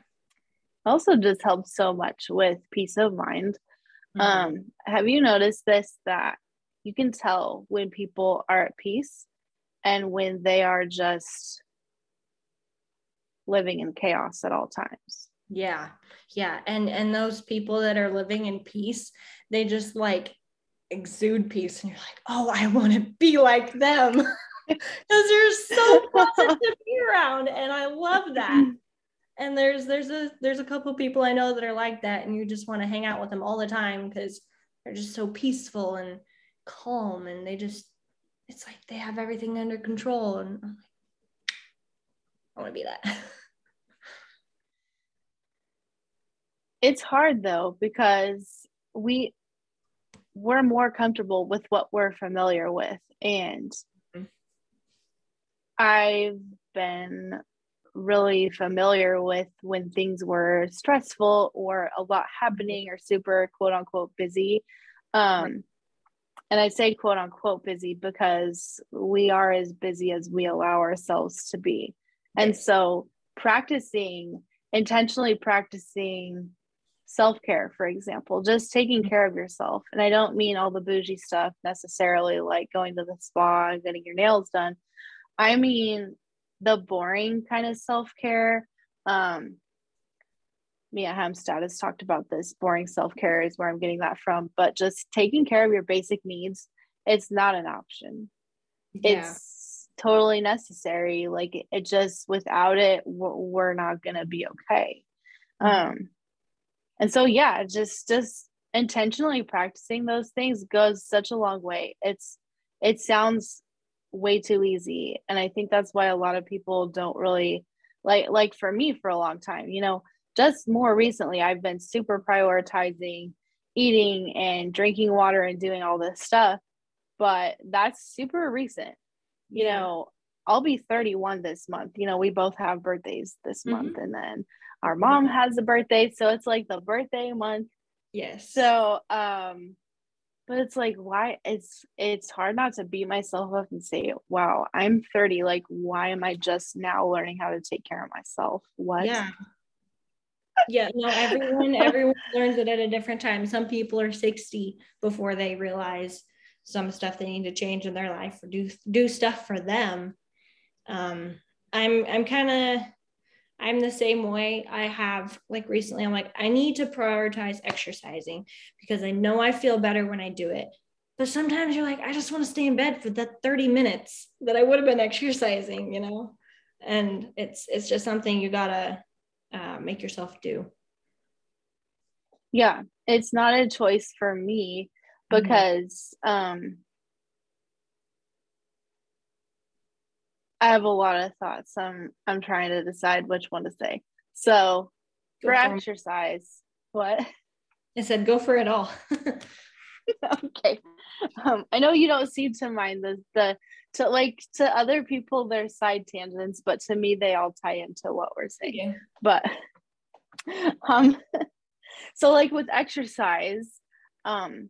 A: also just helps so much with peace of mind. Mm-hmm. Um, have you noticed this that you can tell when people are at peace and when they are just living in chaos at all times.
B: Yeah. Yeah. And and those people that are living in peace, they just like exude peace and you're like, "Oh, I want to be like them." Cuz you're so pleasant to be around and I love that. And there's there's a there's a couple people I know that are like that and you just want to hang out with them all the time cuz they're just so peaceful and calm and they just it's like they have everything under control and I'm like I want to be that.
A: it's hard though because we we're more comfortable with what we're familiar with and mm-hmm. I've been really familiar with when things were stressful or a lot happening or super quote unquote busy. Um, and I say quote unquote busy because we are as busy as we allow ourselves to be. And so practicing, intentionally practicing self care, for example, just taking mm-hmm. care of yourself. And I don't mean all the bougie stuff necessarily, like going to the spa and getting your nails done. I mean the boring kind of self care. Um, Mia Hemstad has talked about this. Boring self care is where I'm getting that from. But just taking care of your basic needs, it's not an option. Yeah. It's totally necessary. Like it just without it we're not gonna be okay. Mm-hmm. um and so yeah just just intentionally practicing those things goes such a long way. It's it sounds way too easy and i think that's why a lot of people don't really like like for me for a long time you know just more recently i've been super prioritizing eating and drinking water and doing all this stuff but that's super recent you yeah. know, I'll be 31 this month. You know, we both have birthdays this mm-hmm. month, and then our mom yeah. has a birthday. So it's like the birthday month.
B: Yes.
A: So, um, but it's like, why? It's it's hard not to beat myself up and say, wow, I'm 30. Like, why am I just now learning how to take care of myself? What?
B: Yeah. yeah no everyone everyone learns it at a different time some people are 60 before they realize some stuff they need to change in their life or do do stuff for them um i'm i'm kind of I'm the same way. I have like recently, I'm like, I need to prioritize exercising because I know I feel better when I do it. But sometimes you're like, I just want to stay in bed for the 30 minutes that I would have been exercising, you know? And it's it's just something you gotta uh, make yourself do.
A: Yeah, it's not a choice for me. Because mm-hmm. um I have a lot of thoughts. I'm I'm trying to decide which one to say. So go for, exercise, what?
B: I said go for it all.
A: okay. Um, I know you don't seem to mind the the to like to other people their side tangents, but to me they all tie into what we're saying. Yeah. But um so like with exercise, um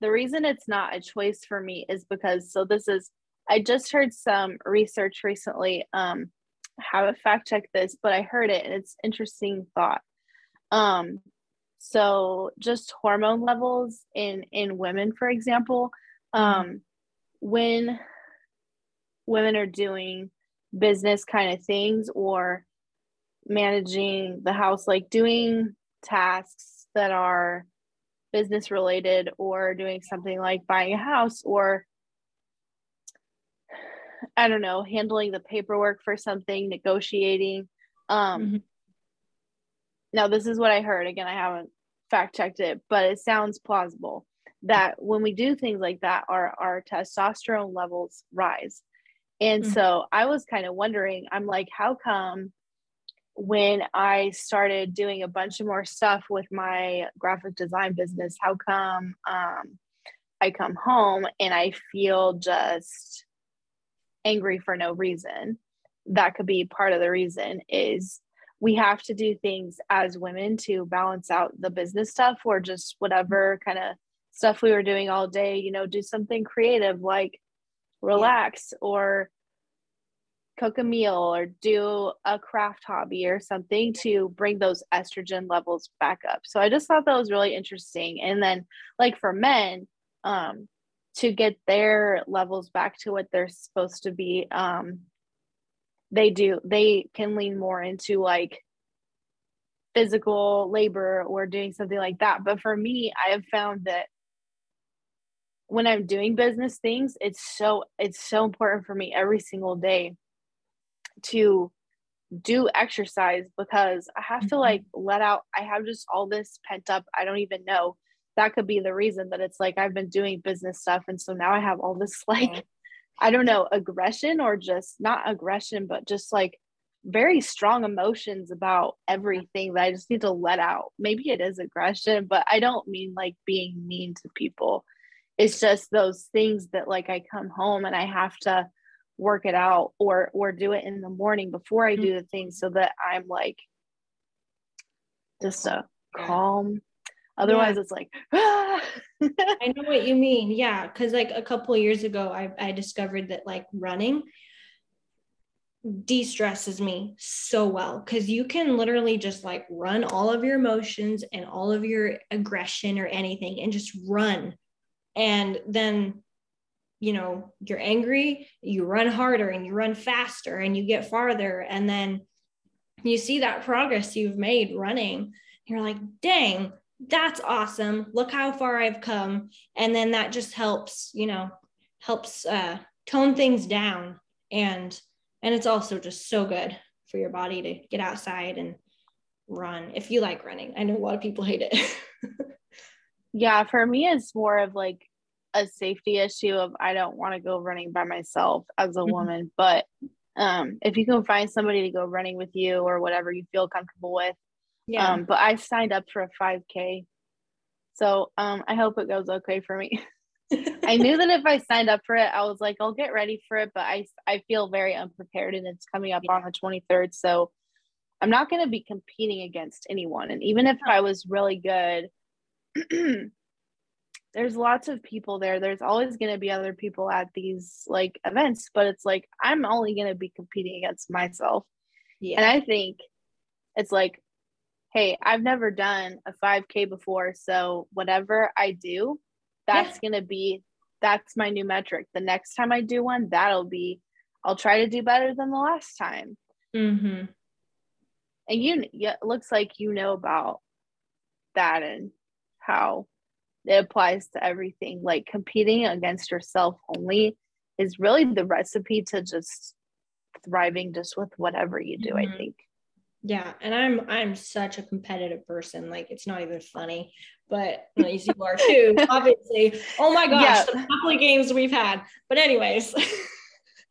A: the reason it's not a choice for me is because so this is I just heard some research recently. Um, haven't fact checked this, but I heard it and it's interesting thought. Um, so just hormone levels in in women, for example, um, when women are doing business kind of things or managing the house, like doing tasks that are business related or doing something like buying a house or I don't know, handling the paperwork for something, negotiating. Um, mm-hmm. Now, this is what I heard. Again, I haven't fact checked it, but it sounds plausible that when we do things like that, our, our testosterone levels rise. And mm-hmm. so I was kind of wondering, I'm like, how come when I started doing a bunch of more stuff with my graphic design business, how come um, I come home and I feel just angry for no reason. That could be part of the reason is we have to do things as women to balance out the business stuff or just whatever kind of stuff we were doing all day, you know, do something creative like relax yeah. or cook a meal or do a craft hobby or something to bring those estrogen levels back up. So I just thought that was really interesting. And then like for men, um to get their levels back to what they're supposed to be um they do they can lean more into like physical labor or doing something like that but for me i have found that when i'm doing business things it's so it's so important for me every single day to do exercise because i have mm-hmm. to like let out i have just all this pent up i don't even know that could be the reason that it's like I've been doing business stuff and so now I have all this like I don't know aggression or just not aggression but just like very strong emotions about everything that I just need to let out. Maybe it is aggression, but I don't mean like being mean to people. It's just those things that like I come home and I have to work it out or or do it in the morning before I do the thing so that I'm like just a calm otherwise yeah. it's like ah.
B: i know what you mean yeah because like a couple years ago I, I discovered that like running de-stresses me so well because you can literally just like run all of your emotions and all of your aggression or anything and just run and then you know you're angry you run harder and you run faster and you get farther and then you see that progress you've made running you're like dang that's awesome. Look how far I've come. And then that just helps, you know, helps uh, tone things down. And and it's also just so good for your body to get outside and run if you like running. I know a lot of people hate it.
A: yeah, for me it's more of like a safety issue of I don't want to go running by myself as a mm-hmm. woman, but um, if you can find somebody to go running with you or whatever you feel comfortable with, yeah. Um, but I signed up for a 5K. So um, I hope it goes okay for me. I knew that if I signed up for it, I was like, I'll get ready for it, but I, I feel very unprepared and it's coming up yeah. on the 23rd. So I'm not going to be competing against anyone. And even if I was really good, there's lots of people there. There's always going to be other people at these like events, but it's like I'm only going to be competing against myself. Yeah. And I think it's like hey, I've never done a 5K before. So whatever I do, that's yeah. going to be, that's my new metric. The next time I do one, that'll be, I'll try to do better than the last time.
B: Mm-hmm.
A: And you, yeah, it looks like you know about that and how it applies to everything. Like competing against yourself only is really the recipe to just thriving just with whatever you do, mm-hmm. I think.
B: Yeah, and I'm I'm such a competitive person. Like it's not even funny, but you are too, obviously. Oh my gosh, yeah. the Monopoly games we've had. But anyways.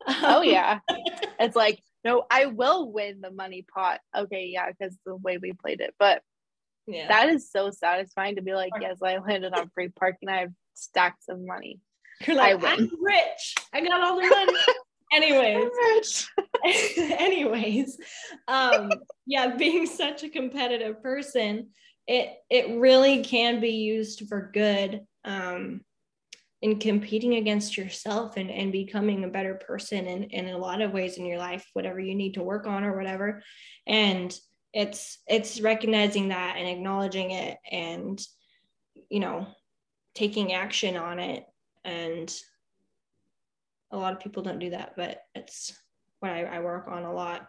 A: oh yeah, it's like no, I will win the money pot. Okay, yeah, because the way we played it, but yeah, that is so satisfying to be like, yes, I landed on free parking. I have stacks of money.
B: You're like, I'm rich. I got all the money. anyways anyways um yeah being such a competitive person it it really can be used for good um in competing against yourself and, and becoming a better person and, in a lot of ways in your life whatever you need to work on or whatever and it's it's recognizing that and acknowledging it and you know taking action on it and a lot of people don't do that, but it's what I, I work on a lot.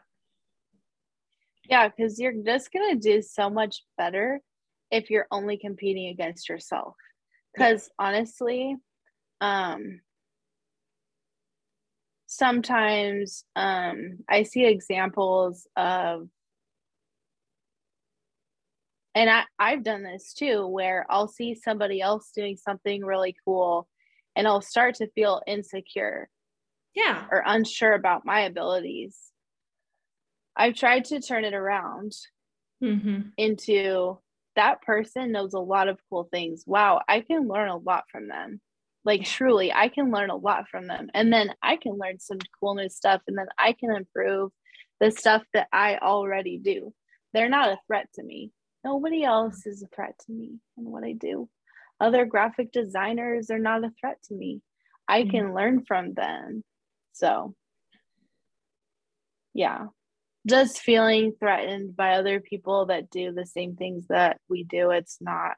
A: Yeah, because you're just gonna do so much better if you're only competing against yourself. Because yeah. honestly, um, sometimes um, I see examples of, and I, I've done this too, where I'll see somebody else doing something really cool and I'll start to feel insecure.
B: Yeah.
A: Or unsure about my abilities. I've tried to turn it around mm-hmm. into that person knows a lot of cool things. Wow, I can learn a lot from them. Like truly, I can learn a lot from them. And then I can learn some cool new stuff and then I can improve the stuff that I already do. They're not a threat to me. Nobody else is a threat to me and what I do other graphic designers are not a threat to me. I mm-hmm. can learn from them. So, yeah, just feeling threatened by other people that do the same things that we do, it's not,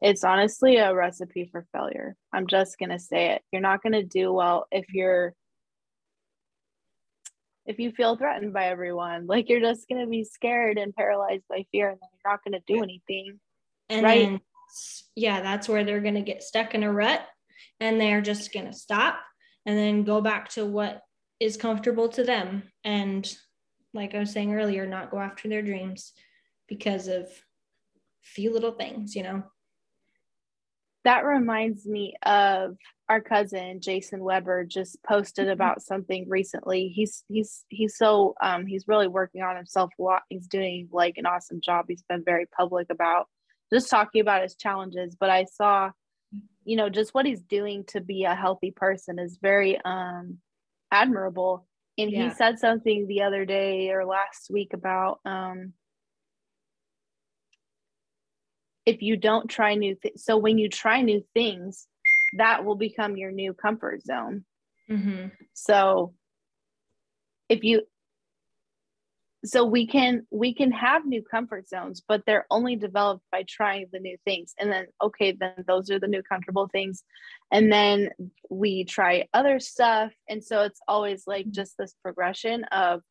A: it's honestly a recipe for failure. I'm just going to say it. You're not going to do well if you're, if you feel threatened by everyone, like you're just going to be scared and paralyzed by fear, and then you're not going to do anything.
B: And right? Then- yeah, that's where they're going to get stuck in a rut and they're just going to stop and then go back to what is comfortable to them. And like I was saying earlier, not go after their dreams because of few little things, you know?
A: That reminds me of our cousin Jason Weber just posted mm-hmm. about something recently. He's he's he's so um he's really working on himself a lot. He's doing like an awesome job. He's been very public about just talking about his challenges but i saw you know just what he's doing to be a healthy person is very um admirable and yeah. he said something the other day or last week about um if you don't try new things so when you try new things that will become your new comfort zone mm-hmm. so if you so we can we can have new comfort zones but they're only developed by trying the new things and then okay then those are the new comfortable things and then we try other stuff and so it's always like mm-hmm. just this progression of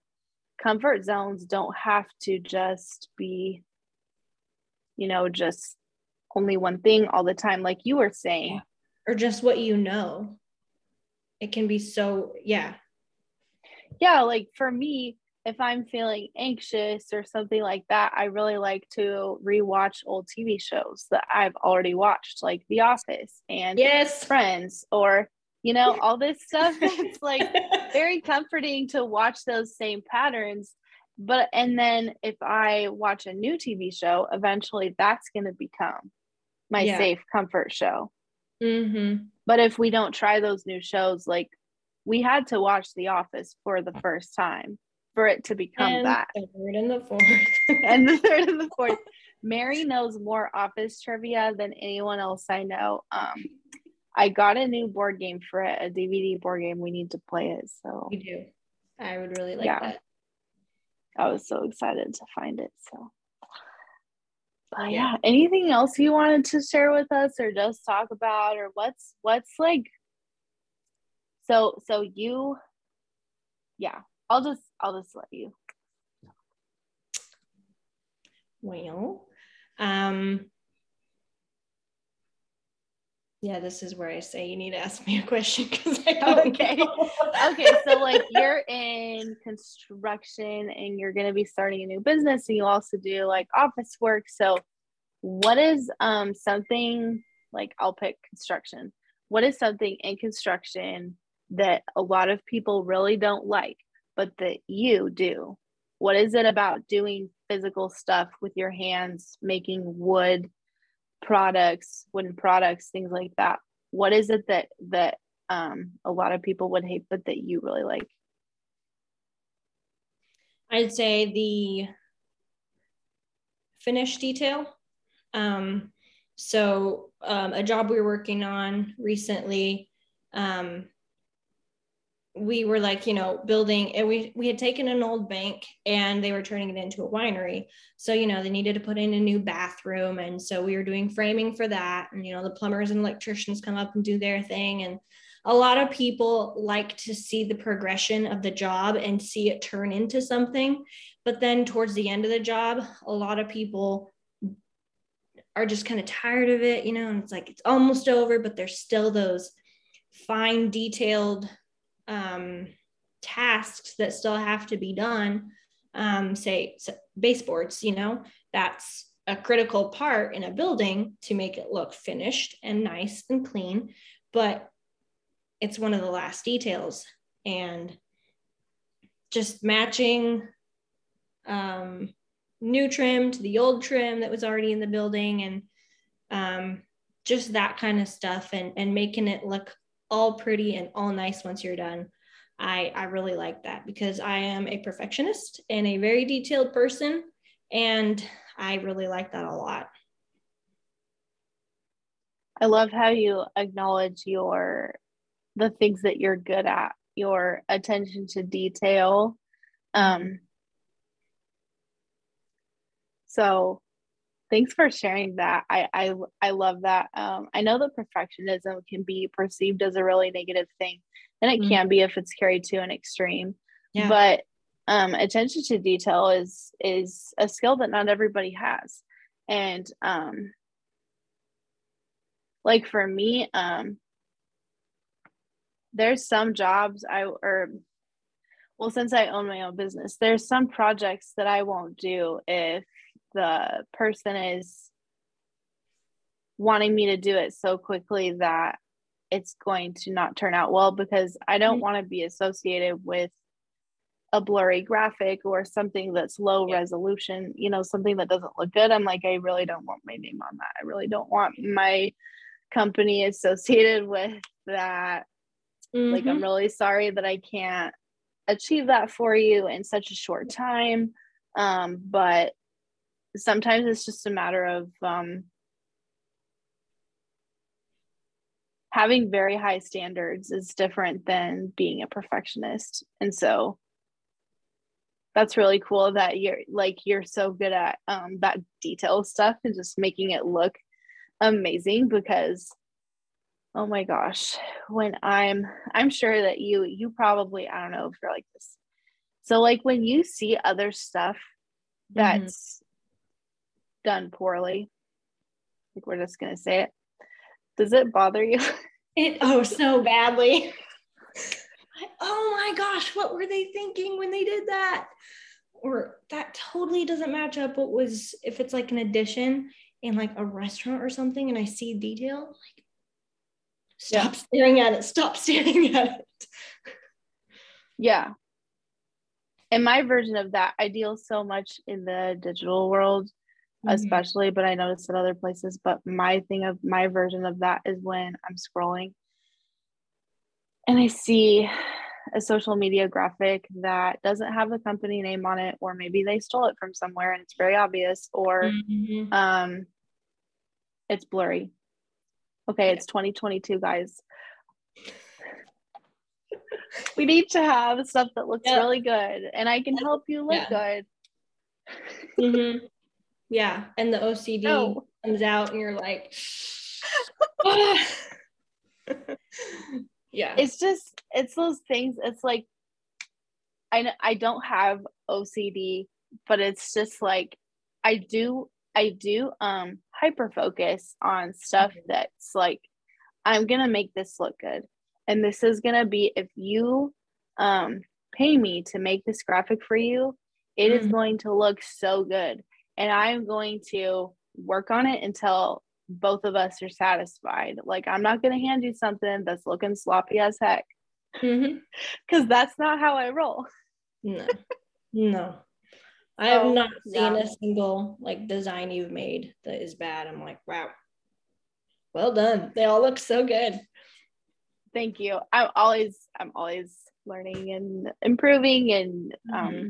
A: comfort zones don't have to just be you know just only one thing all the time like you were saying
B: or just what you know it can be so yeah
A: yeah like for me if I'm feeling anxious or something like that, I really like to rewatch old TV shows that I've already watched, like The Office and
B: yes.
A: Friends, or you know, all this stuff. it's like very comforting to watch those same patterns. But and then if I watch a new TV show, eventually that's going to become my yeah. safe comfort show. Mm-hmm. But if we don't try those new shows, like we had to watch The Office for the first time for it to become
B: and
A: that.
B: The third and the fourth.
A: and the third and the fourth. Mary knows more office trivia than anyone else I know. Um, I got a new board game for it, a DVD board game. We need to play it. So
B: we do. I would really like yeah. that.
A: I was so excited to find it. So, but yeah, anything else you wanted to share with us, or just talk about, or what's what's like? So, so you, yeah, I'll just I'll just let you.
B: Well, um, yeah, this is where I say you need to ask me a question because I don't
A: okay.
B: know.
A: okay, so like you're in construction and you're going to be starting a new business and you also do like office work. So what is um something like I'll pick construction. What is something in construction that a lot of people really don't like but that you do? What is it about doing physical stuff with your hands, making wood products, wooden products, things like that. What is it that that um, a lot of people would hate, but that you really like?
B: I'd say the finish detail. Um, so um, a job we were working on recently, um, we were like you know building and we we had taken an old bank and they were turning it into a winery. So you know they needed to put in a new bathroom. And so we were doing framing for that. And you know the plumbers and electricians come up and do their thing. And a lot of people like to see the progression of the job and see it turn into something. But then towards the end of the job a lot of people are just kind of tired of it you know and it's like it's almost over but there's still those fine detailed um, tasks that still have to be done, um, say baseboards, you know, that's a critical part in a building to make it look finished and nice and clean, but it's one of the last details. And just matching um, new trim to the old trim that was already in the building and um, just that kind of stuff and, and making it look all pretty and all nice once you're done. I, I really like that because I am a perfectionist and a very detailed person. And I really like that a lot.
A: I love how you acknowledge your the things that you're good at, your attention to detail. Um, so thanks for sharing that i i, I love that um, i know that perfectionism can be perceived as a really negative thing and it mm-hmm. can be if it's carried to an extreme yeah. but um, attention to detail is is a skill that not everybody has and um, like for me um, there's some jobs i or well since i own my own business there's some projects that i won't do if the person is wanting me to do it so quickly that it's going to not turn out well because I don't mm-hmm. want to be associated with a blurry graphic or something that's low yeah. resolution, you know, something that doesn't look good. I'm like, I really don't want my name on that. I really don't want my company associated with that. Mm-hmm. Like, I'm mm-hmm. really sorry that I can't achieve that for you in such a short time. Um, but sometimes it's just a matter of um, having very high standards is different than being a perfectionist and so that's really cool that you're like you're so good at um, that detail stuff and just making it look amazing because oh my gosh when i'm i'm sure that you you probably i don't know if you're like this so like when you see other stuff mm-hmm. that's done poorly. Like we're just gonna say it. Does it bother you?
B: It oh so badly. oh my gosh, what were they thinking when they did that? Or that totally doesn't match up what was if it's like an addition in like a restaurant or something and I see detail, like stop yeah. staring at it, stop staring at it.
A: Yeah. And my version of that, I deal so much in the digital world mm-hmm. especially, but I noticed at other places. But my thing of my version of that is when I'm scrolling and I see a social media graphic that doesn't have the company name on it, or maybe they stole it from somewhere and it's very obvious, or mm-hmm. um, it's blurry. Okay, it's 2022, guys. we need to have stuff that looks yep. really good, and I can help you look yeah. good.
B: mm-hmm. Yeah. And the OCD no. comes out and you're like, yeah.
A: It's just, it's those things. It's like, I, I don't have OCD, but it's just like, I do I do um hyper focus on stuff mm-hmm. that's like I'm gonna make this look good. And this is gonna be if you um pay me to make this graphic for you, it mm-hmm. is going to look so good. And I'm going to work on it until both of us are satisfied. Like I'm not gonna hand you something that's looking sloppy as heck. Because mm-hmm. that's not how I roll.
B: no. No. I have oh, not seen yeah. a single like design you've made that is bad. I'm like, wow, well done. They all look so good.
A: Thank you. I'm always I'm always learning and improving and um mm-hmm.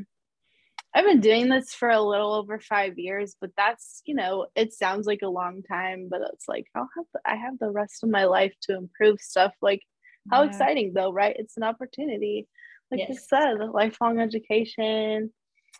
A: I've been doing this for a little over five years, but that's you know, it sounds like a long time, but it's like I'll have the, I have the rest of my life to improve stuff. Like how yeah. exciting though, right? It's an opportunity. Like yes. you said, lifelong education,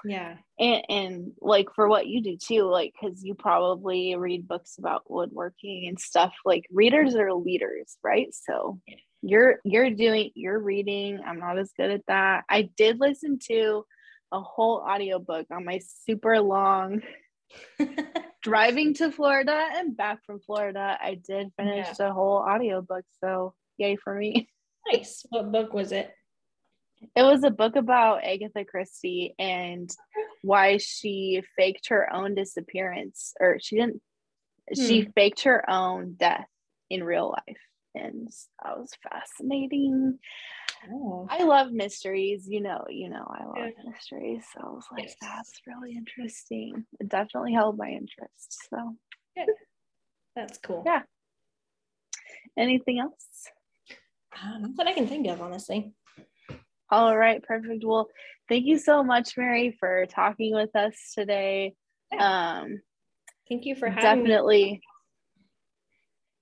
B: yeah
A: and, and like for what you do too like because you probably read books about woodworking and stuff like readers are leaders right so you're you're doing you're reading i'm not as good at that i did listen to a whole audiobook on my super long driving to florida and back from florida i did finish yeah. the whole audiobook so yay for me
B: nice what book was it
A: it was a book about Agatha Christie and why she faked her own disappearance, or she didn't. Hmm. She faked her own death in real life, and that was fascinating. Oh. I love mysteries, you know. You know, I love yeah. mysteries, so I was like, yes. "That's really interesting." It definitely held my interest. So,
B: yeah. that's cool.
A: Yeah. Anything else?
B: Uh, not that I can think of, honestly.
A: All right, perfect. Well, thank you so much, Mary, for talking with us today. Yeah. Um,
B: thank you for having
A: definitely. Me.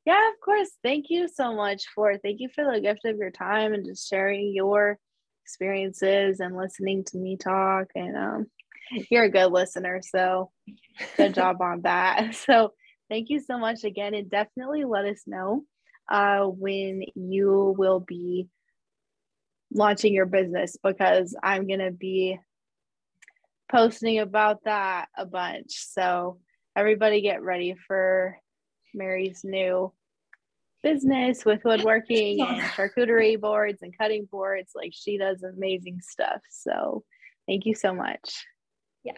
A: Yeah, of course. Thank you so much for thank you for the gift of your time and just sharing your experiences and listening to me talk. And um, you're a good listener, so good job on that. So thank you so much again, and definitely let us know uh, when you will be launching your business because I'm going to be posting about that a bunch. So, everybody get ready for Mary's new business with woodworking and charcuterie boards and cutting boards. Like, she does amazing stuff. So, thank you so much.
B: Yeah.